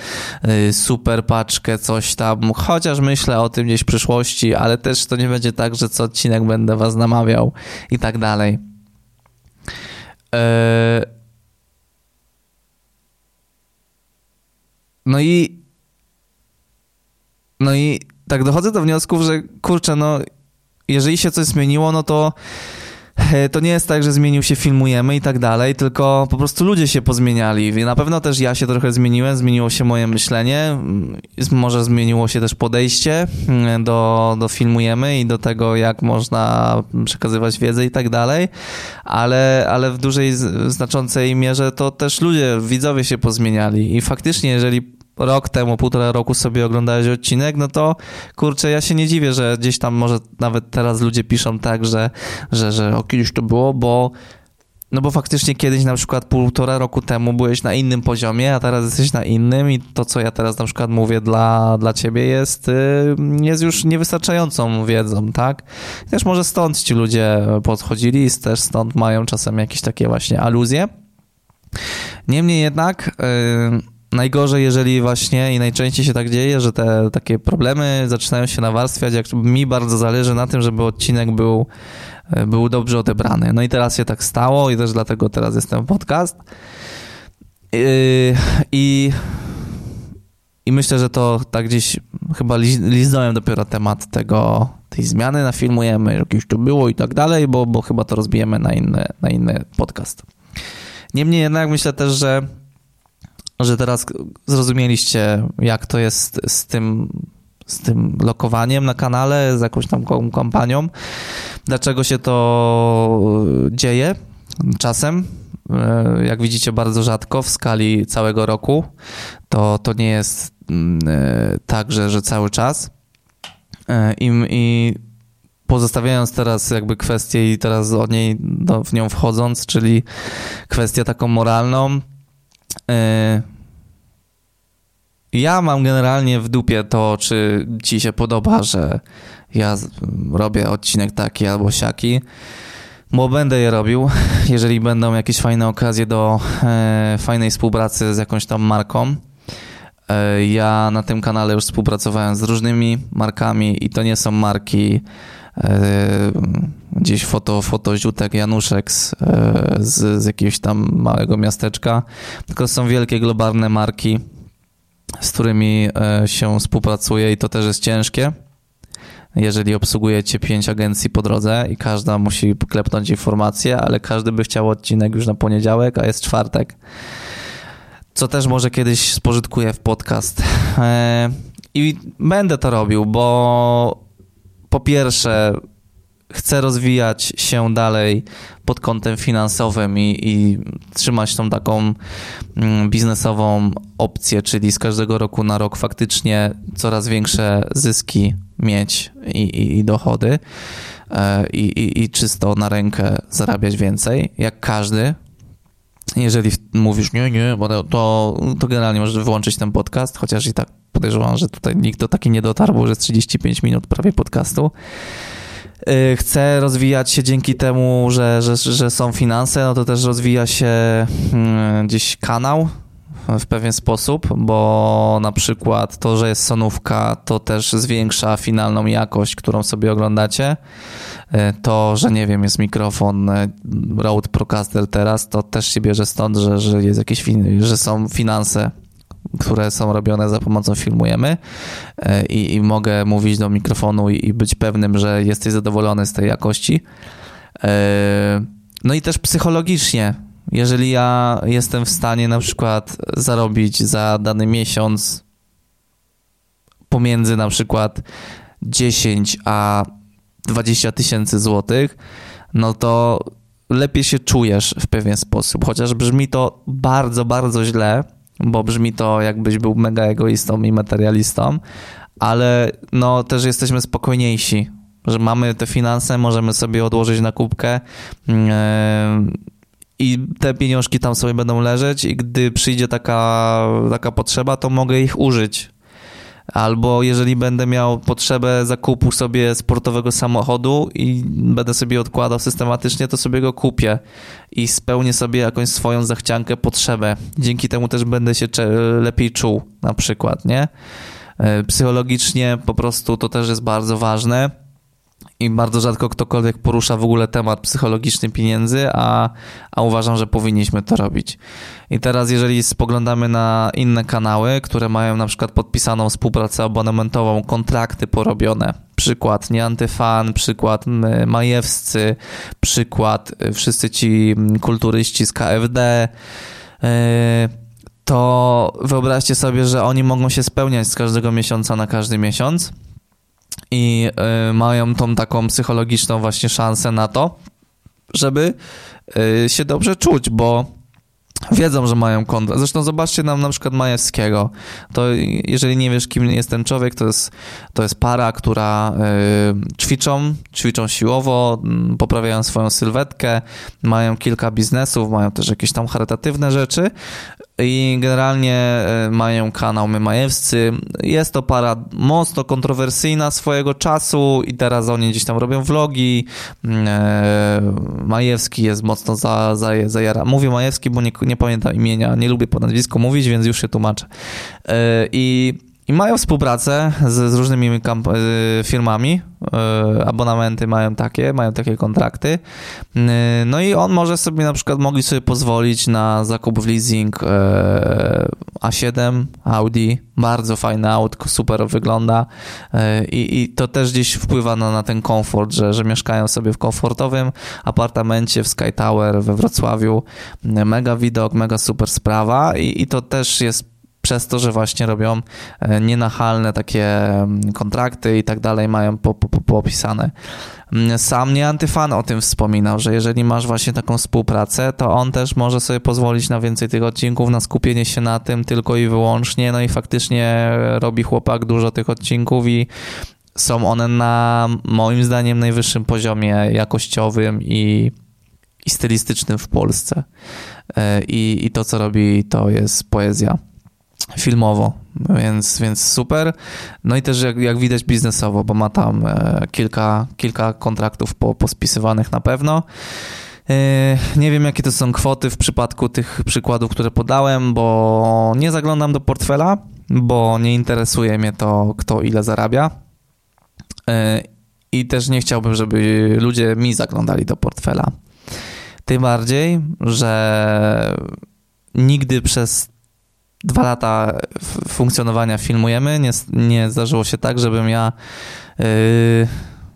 y, super paczkę, coś tam, chociaż myślę o tym gdzieś w przyszłości, ale też to nie będzie tak, że co odcinek będę was namawiał i tak dalej. Yy No i. No i tak dochodzę do wniosków, że kurczę, no jeżeli się coś zmieniło, no to e, to nie jest tak, że zmienił się filmujemy i tak dalej, tylko po prostu ludzie się pozmieniali. Na pewno też ja się trochę zmieniłem, zmieniło się moje myślenie, może zmieniło się też podejście mm, do, do filmujemy i do tego, jak można przekazywać wiedzę i tak dalej, ale, ale w dużej, znaczącej mierze to też ludzie, widzowie się pozmieniali i faktycznie, jeżeli rok temu, półtora roku sobie oglądałeś odcinek, no to kurczę, ja się nie dziwię, że gdzieś tam może nawet teraz ludzie piszą tak, że, że, że o kiedyś to było, bo no bo faktycznie kiedyś na przykład półtora roku temu byłeś na innym poziomie, a teraz jesteś na innym i to, co ja teraz na przykład mówię dla, dla ciebie jest, y, jest już niewystarczającą wiedzą, tak? Też może stąd ci ludzie podchodzili i też stąd mają czasem jakieś takie właśnie aluzje. Niemniej jednak... Yy, najgorzej, jeżeli właśnie i najczęściej się tak dzieje, że te takie problemy zaczynają się nawarstwiać, jak mi bardzo zależy na tym, żeby odcinek był, e, był dobrze odebrany. No i teraz się tak stało i też dlatego teraz jestem podcast. Yy, I, i myślę, że to tak gdzieś chyba liznąłem dopiero temat tego, tej zmiany na filmujemy, jakieś to było i tak dalej, bo, bo chyba to rozbijemy na inny, na inny podcast. Niemniej jednak myślę też, że że teraz zrozumieliście, jak to jest z tym, z tym lokowaniem na kanale, z jakąś tam kampanią, dlaczego się to dzieje czasem. E, jak widzicie, bardzo rzadko w skali całego roku. To, to nie jest mm, e, tak, że, że cały czas. E, I, i pozostawiając teraz jakby kwestię i teraz od niej w nią wchodząc, czyli kwestię taką moralną, ja mam generalnie w dupie to, czy ci się podoba, że ja robię odcinek taki albo siaki, bo będę je robił, jeżeli będą jakieś fajne okazje do e, fajnej współpracy z jakąś tam marką. E, ja na tym kanale już współpracowałem z różnymi markami i to nie są marki E, gdzieś foto, foto Ziutek Januszek z, e, z, z jakiegoś tam małego miasteczka, tylko są wielkie globalne marki, z którymi e, się współpracuje i to też jest ciężkie. Jeżeli obsługujecie pięć agencji po drodze i każda musi klepnąć informacje, ale każdy by chciał odcinek już na poniedziałek, a jest czwartek. Co też może kiedyś spożytkuję w podcast. I będę to robił, bo po pierwsze, chcę rozwijać się dalej pod kątem finansowym i, i trzymać tą taką mm, biznesową opcję, czyli z każdego roku na rok faktycznie coraz większe zyski mieć i, i, i dochody e, i, i czysto na rękę zarabiać więcej, jak każdy, jeżeli mówisz nie, nie, to, to generalnie możesz wyłączyć ten podcast, chociaż i tak podejrzewam, że tutaj nikt do taki nie dotarł, bo jest 35 minut prawie podcastu. Y, chcę rozwijać się dzięki temu, że, że, że są finanse, no to też rozwija się mm, gdzieś kanał w pewien sposób, bo na przykład to, że jest sonówka, to też zwiększa finalną jakość, którą sobie oglądacie. Y, to, że nie wiem, jest mikrofon y, Rode Procaster teraz, to też się bierze stąd, że, że jest jakieś, że są finanse które są robione za pomocą filmujemy e, i, i mogę mówić do mikrofonu i, i być pewnym, że jesteś zadowolony z tej jakości. E, no i też psychologicznie, jeżeli ja jestem w stanie na przykład zarobić za dany miesiąc pomiędzy na przykład 10 a 20 tysięcy złotych, no to lepiej się czujesz w pewien sposób. Chociaż brzmi to bardzo, bardzo źle, bo brzmi to jakbyś był mega egoistą i materialistą, ale no też jesteśmy spokojniejsi, że mamy te finanse, możemy sobie odłożyć na kubkę yy, i te pieniążki tam sobie będą leżeć i gdy przyjdzie taka, taka potrzeba, to mogę ich użyć Albo jeżeli będę miał potrzebę zakupu sobie sportowego samochodu i będę sobie odkładał systematycznie, to sobie go kupię i spełnię sobie jakąś swoją zachciankę, potrzebę. Dzięki temu też będę się lepiej czuł, na przykład, nie? E, psychologicznie po prostu to też jest bardzo ważne i bardzo rzadko ktokolwiek porusza w ogóle temat psychologiczny pieniędzy, a, a uważam, że powinniśmy to robić. I teraz, jeżeli spoglądamy na inne kanały, które mają na przykład podpisaną współpracę abonamentową, kontrakty porobione, przykład Nieantyfan, przykład Majewscy, przykład y, wszyscy ci kulturyści z KFD, y, to wyobraźcie sobie, że oni mogą się spełniać z każdego miesiąca na każdy miesiąc i y, mają tą taką psychologiczną właśnie szansę na to, żeby y, się dobrze czuć, bo wiedzą, że mają konto. Zresztą zobaczcie nam na przykład Majewskiego. To jeżeli nie wiesz, kim jest ten człowiek, to jest, to jest para, która y, ćwiczą, ćwiczą siłowo, y, poprawiają swoją sylwetkę, mają kilka biznesów, mają też jakieś tam charytatywne rzeczy i generalnie e, mają kanał My Majewscy. Jest to para mocno kontrowersyjna swojego czasu i teraz oni gdzieś tam robią vlogi. Mm, e, Majewski jest mocno za, za, zajara. Mówię Majewski, bo nie, nie pamiętam imienia, nie lubię po nazwisku mówić, więc już się tłumaczę. E, I i mają współpracę z, z różnymi y, firmami, y, abonamenty mają takie, mają takie kontrakty. Y, no i on może sobie na przykład mogli sobie pozwolić na zakup w leasing A7, Audi, bardzo fajne autko, super wygląda i, i to też gdzieś wpływa na, na ten komfort, że, że mieszkają sobie w komfortowym apartamencie w Sky Tower we Wrocławiu. Mega widok, mega super sprawa i, i to też jest przez to, że właśnie robią e, nienachalne takie mm, kontrakty i tak dalej, mają po, po, poopisane. Mm, sam nie antyfan o tym wspominał, że jeżeli masz właśnie taką współpracę, to on też może sobie pozwolić na więcej tych odcinków, na skupienie się na tym tylko i wyłącznie, no i faktycznie robi chłopak dużo tych odcinków i są one na moim zdaniem najwyższym poziomie jakościowym i, i stylistycznym w Polsce. E, I, I to, co robi, to jest poezja filmowo, więc, więc super. No i też jak, jak widać biznesowo, bo ma tam e, kilka, kilka kontraktów po, pospisywanych na pewno. E, nie wiem, jakie to są kwoty w przypadku tych przykładów, które podałem, bo nie zaglądam do portfela, bo nie interesuje mnie to, kto ile zarabia. E, I też nie chciałbym, żeby ludzie mi zaglądali do portfela. Tym bardziej, że nigdy przez dwa lata funkcjonowania filmujemy. Nie, nie zdarzyło się tak, żebym ja yy,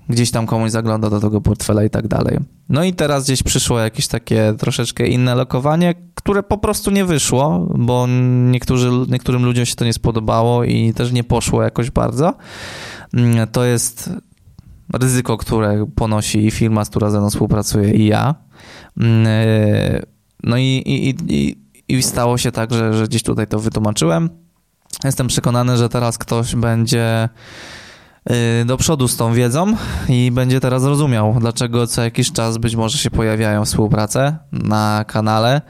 gdzieś tam komuś zaglądał do tego portfela i tak dalej. No i teraz gdzieś przyszło jakieś takie troszeczkę inne lokowanie, które po prostu nie wyszło, bo niektórzy, niektórym ludziom się to nie spodobało i też nie poszło jakoś bardzo. Mm, to jest ryzyko, które ponosi i firma, z która ze mną współpracuje i ja. Mm, no i, i, i, i stało się tak, że, że gdzieś tutaj to wytłumaczyłem. Jestem przekonany, że teraz ktoś będzie Y, do przodu z tą wiedzą i będzie teraz rozumiał, dlaczego co jakiś czas być może się pojawiają współprace na kanale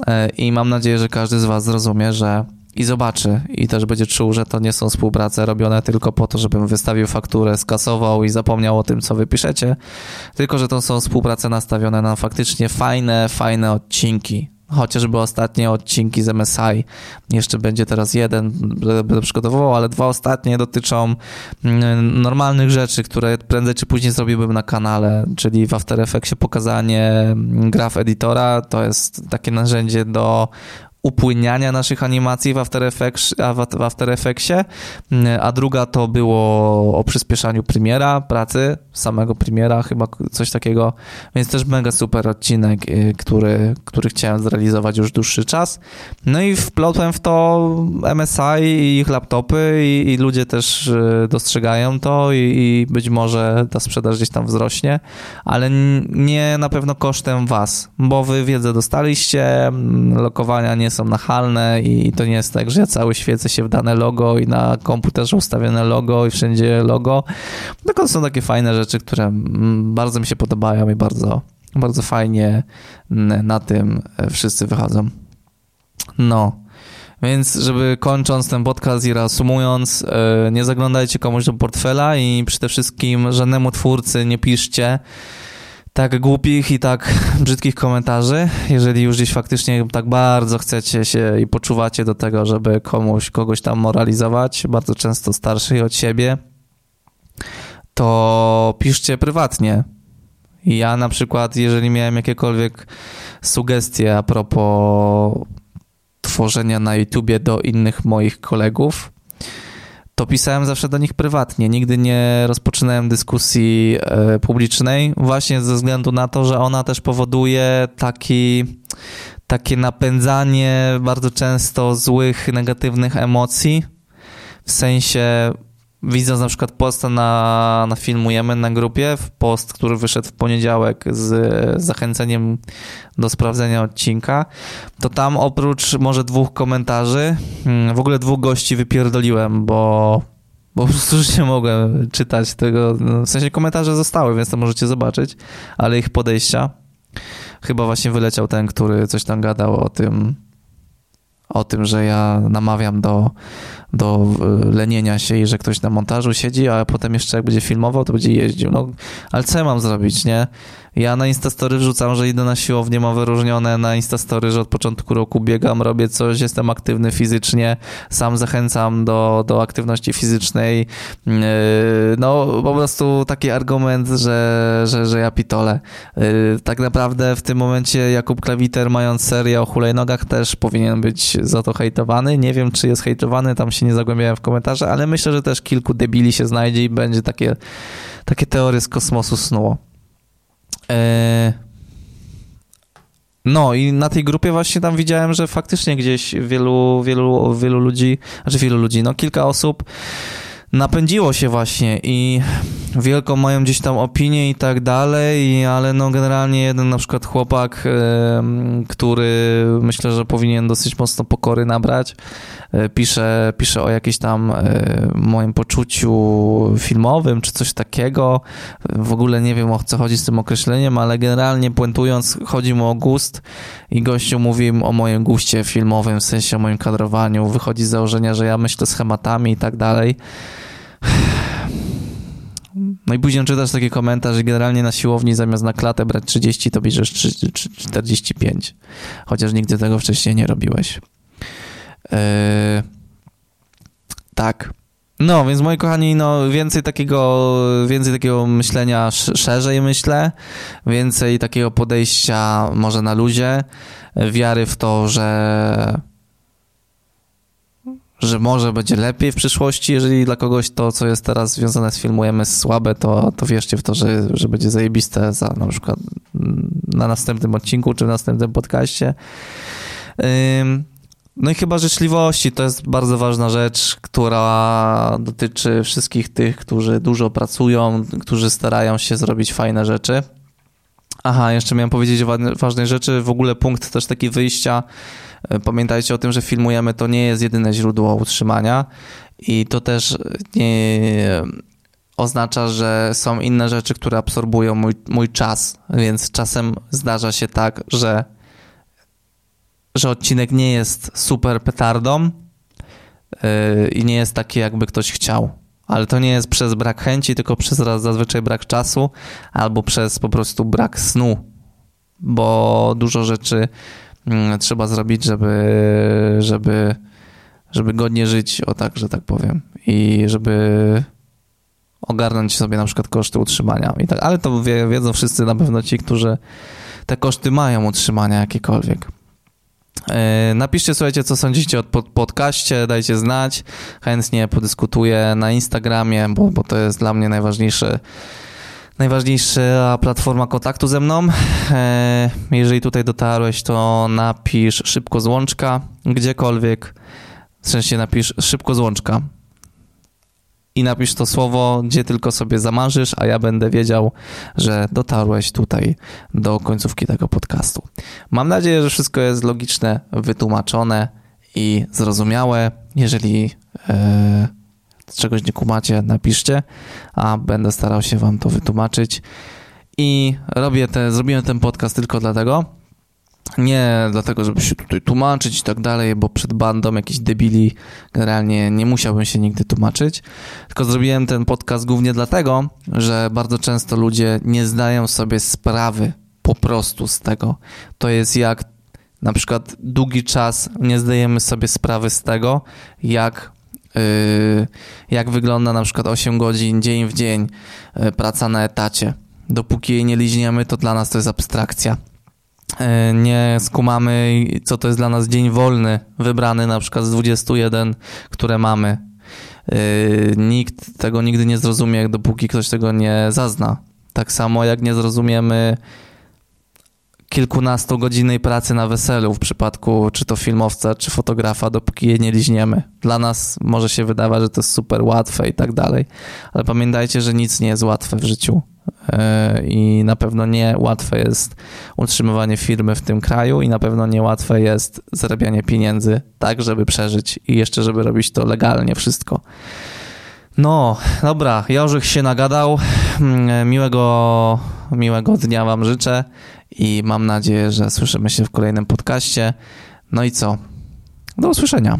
y, i mam nadzieję, że każdy z Was zrozumie, że i zobaczy i też będzie czuł, że to nie są współprace robione tylko po to, żebym wystawił fakturę, skasował i zapomniał o tym, co wy piszecie, tylko że to są współprace nastawione na faktycznie fajne, fajne odcinki, chociażby ostatnie odcinki z MSI. Jeszcze będzie teraz jeden, będę przygotowywał, ale dwa ostatnie dotyczą mm, normalnych rzeczy, które prędzej czy później zrobiłbym na kanale, czyli w After Effectsie pokazanie mm, graf editora, to jest takie narzędzie do upłyniania naszych animacji w After, Effects, w After Effectsie, a druga to było o przyspieszaniu premiera, pracy samego premiera, chyba coś takiego, więc też mega super odcinek, y, który, który chciałem zrealizować już dłuższy czas. No i wplotłem w to MSI i ich laptopy i, i ludzie też y, dostrzegają to i, i być może ta sprzedaż gdzieś tam wzrośnie, ale nie na pewno kosztem was, bo wy wiedzę dostaliście, lokowania nie są nachalne i to nie jest tak, że ja cały świecę się w dane logo i na komputerze ustawione logo i wszędzie logo. Tylko są takie fajne rzeczy, które bardzo mi się podobają i bardzo, bardzo fajnie na tym e, wszyscy wychodzą. No. Więc, żeby kończąc ten podcast i reasumując, e, nie zaglądajcie komuś do portfela i przede wszystkim żadnemu twórcy nie piszcie, tak głupich i tak brzydkich komentarzy. Jeżeli już gdzieś faktycznie tak bardzo chcecie się i poczuwacie do tego, żeby komuś, kogoś tam moralizować, bardzo często starszych od siebie, to piszcie prywatnie. Ja na przykład, jeżeli miałem jakiekolwiek sugestie a propos tworzenia na YouTubie do innych moich kolegów, to pisałem zawsze do nich prywatnie. Nigdy nie rozpoczynałem dyskusji e, publicznej, właśnie ze względu na to, że ona też powoduje taki, takie napędzanie bardzo często złych, negatywnych emocji. W sensie widząc na przykład posta na, na Filmujemy na grupie, post, który wyszedł w poniedziałek z zachęceniem do sprawdzenia odcinka, to tam oprócz może dwóch komentarzy, mm, w ogóle dwóch gości wypierdoliłem, bo bo po prostu już nie mogłem czytać tego, no, w sensie komentarze zostały, więc to możecie zobaczyć, ale ich podejścia, chyba właśnie wyleciał ten, który coś tam gadał o tym, o tym, że ja namawiam do do e, lenienia się i że ktoś na montażu siedzi, a potem jeszcze jak będzie filmował, to będzie jeździł. No, ale co ja mam zrobić, nie? Ja na Instastory wrzucam, że idę na siłownię, mam wyróżnione na Instastory, że od początku roku biegam, robię coś, jestem aktywny fizycznie, sam zachęcam do, do aktywności fizycznej. Yy, no, po prostu taki argument, że, że, że ja pitole. Yy, tak naprawdę w tym momencie Jakub Klawiter, mając serię o hulajnogach, też powinien być za to hejtowany. Nie wiem, czy jest hejtowany, tam się nie zagłębiałem w komentarze, ale myślę, że też kilku debili się znajdzie i będzie takie, takie teorie z kosmosu snuło. E, no i na tej grupie właśnie tam widziałem, że faktycznie gdzieś wielu, wielu, wielu ludzi, znaczy wielu ludzi, no kilka osób napędziło się właśnie i wielką mają gdzieś tam opinię i tak dalej, ale no generalnie jeden na przykład chłopak, który myślę, że powinien dosyć mocno pokory nabrać, e, pisze, pisze o jakimś tam e, moim poczuciu filmowym, czy coś takiego. W ogóle nie wiem o co chodzi z tym określeniem, ale generalnie puentując, chodzi mu o gust i gościu mówi o moim guście filmowym, w sensie o moim kadrowaniu. Wychodzi z założenia, że ja myślę schematami i tak dalej. No i później czytasz taki komentarz, że generalnie na siłowni zamiast na klatę brać 30, to bierzesz 45. Chociaż nigdy tego wcześniej nie robiłeś. Yy, tak. No, więc moi kochani, no więcej takiego, więcej takiego myślenia szerzej myślę, więcej takiego podejścia może na luzie, wiary w to, że że może będzie lepiej w przyszłości, jeżeli dla kogoś to, co jest teraz związane z filmujemy jest słabe, to, to wierzcie w to, że, że będzie zajebiste za na przykład na następnym odcinku czy w następnym podcaście. No i chyba życzliwości to jest bardzo ważna rzecz, która dotyczy wszystkich tych, którzy dużo pracują, którzy starają się zrobić fajne rzeczy. Aha, jeszcze miałem powiedzieć o ważnej rzeczy, w ogóle punkt też taki wyjścia. E, pamiętajcie o tym, że filmujemy to nie jest jedyne źródło utrzymania i to też nie oznacza, że są inne rzeczy, które absorbują mój, mój czas, więc czasem zdarza się tak, że, że odcinek nie jest super petardą yy, i nie jest taki, jakby ktoś chciał. Ale to nie jest przez brak chęci, tylko przez zazwyczaj brak czasu albo przez po prostu brak snu, bo dużo rzeczy trzeba zrobić, żeby, żeby, żeby godnie żyć, o tak, że tak powiem. I żeby ogarnąć sobie na przykład koszty utrzymania. I tak, ale to wie, wiedzą wszyscy na pewno ci, którzy te koszty mają utrzymania jakiekolwiek. Yy, napiszcie, słuchajcie, co sądzicie o pod podcaście, dajcie znać. Chętnie podyskutuję na Instagramie, bo, bo to jest dla mnie najważniejszy, najważniejsza platforma kontaktu ze mną. Yy, jeżeli tutaj dotarłeś, to napisz szybko złączka, gdziekolwiek. W sensie napisz szybko złączka i napisz to słowo, gdzie tylko sobie zamarzysz, a ja będę wiedział, że dotarłeś tutaj do końcówki tego podcastu. Mam nadzieję, że wszystko jest logiczne, wytłumaczone i zrozumiałe. Jeżeli e, czegoś nie kumacie, napiszcie, a będę starał się wam to wytłumaczyć. I robię te, zrobiłem ten podcast tylko dlatego, nie dlatego, żeby się tutaj tłumaczyć i tak dalej, bo przed bandą jakichś debili generalnie nie musiałbym się nigdy tłumaczyć. Tylko zrobiłem ten podcast głównie dlatego, że bardzo często ludzie nie zdają sobie sprawy po prostu z tego. To jest jak na przykład długi czas nie zdajemy sobie sprawy z tego, jak jak wygląda na przykład 8 godzin dzień w dzień yy, praca na etacie. Dopóki jej nie liźniemy, to dla nas to jest abstrakcja. E, nie skumamy, co to jest dla nas dzień wolny, wybrany na przykład z 21, które mamy. Nikt tego nigdy nie zrozumie, dopóki ktoś tego nie zazna. Tak samo jak nie zrozumiemy kilkunastogodzinnej pracy na weselu w przypadku czy to filmowca, czy fotografa, dopóki je nie liźniemy. Dla nas może się wydawać, że to jest super łatwe i tak dalej, ale pamiętajcie, że nic nie jest łatwe w życiu e, i na pewno nie łatwe jest utrzymywanie firmy w tym kraju i na pewno nie łatwe jest zarabianie pieniędzy tak, żeby przeżyć i jeszcze, żeby robić to legalnie wszystko. No, dobra, Jorzych się nagadał. Mm, miłego, miłego dnia Wam życzę i mam nadzieję, że słyszymy się w kolejnym podcaście. No i co? Do usłyszenia.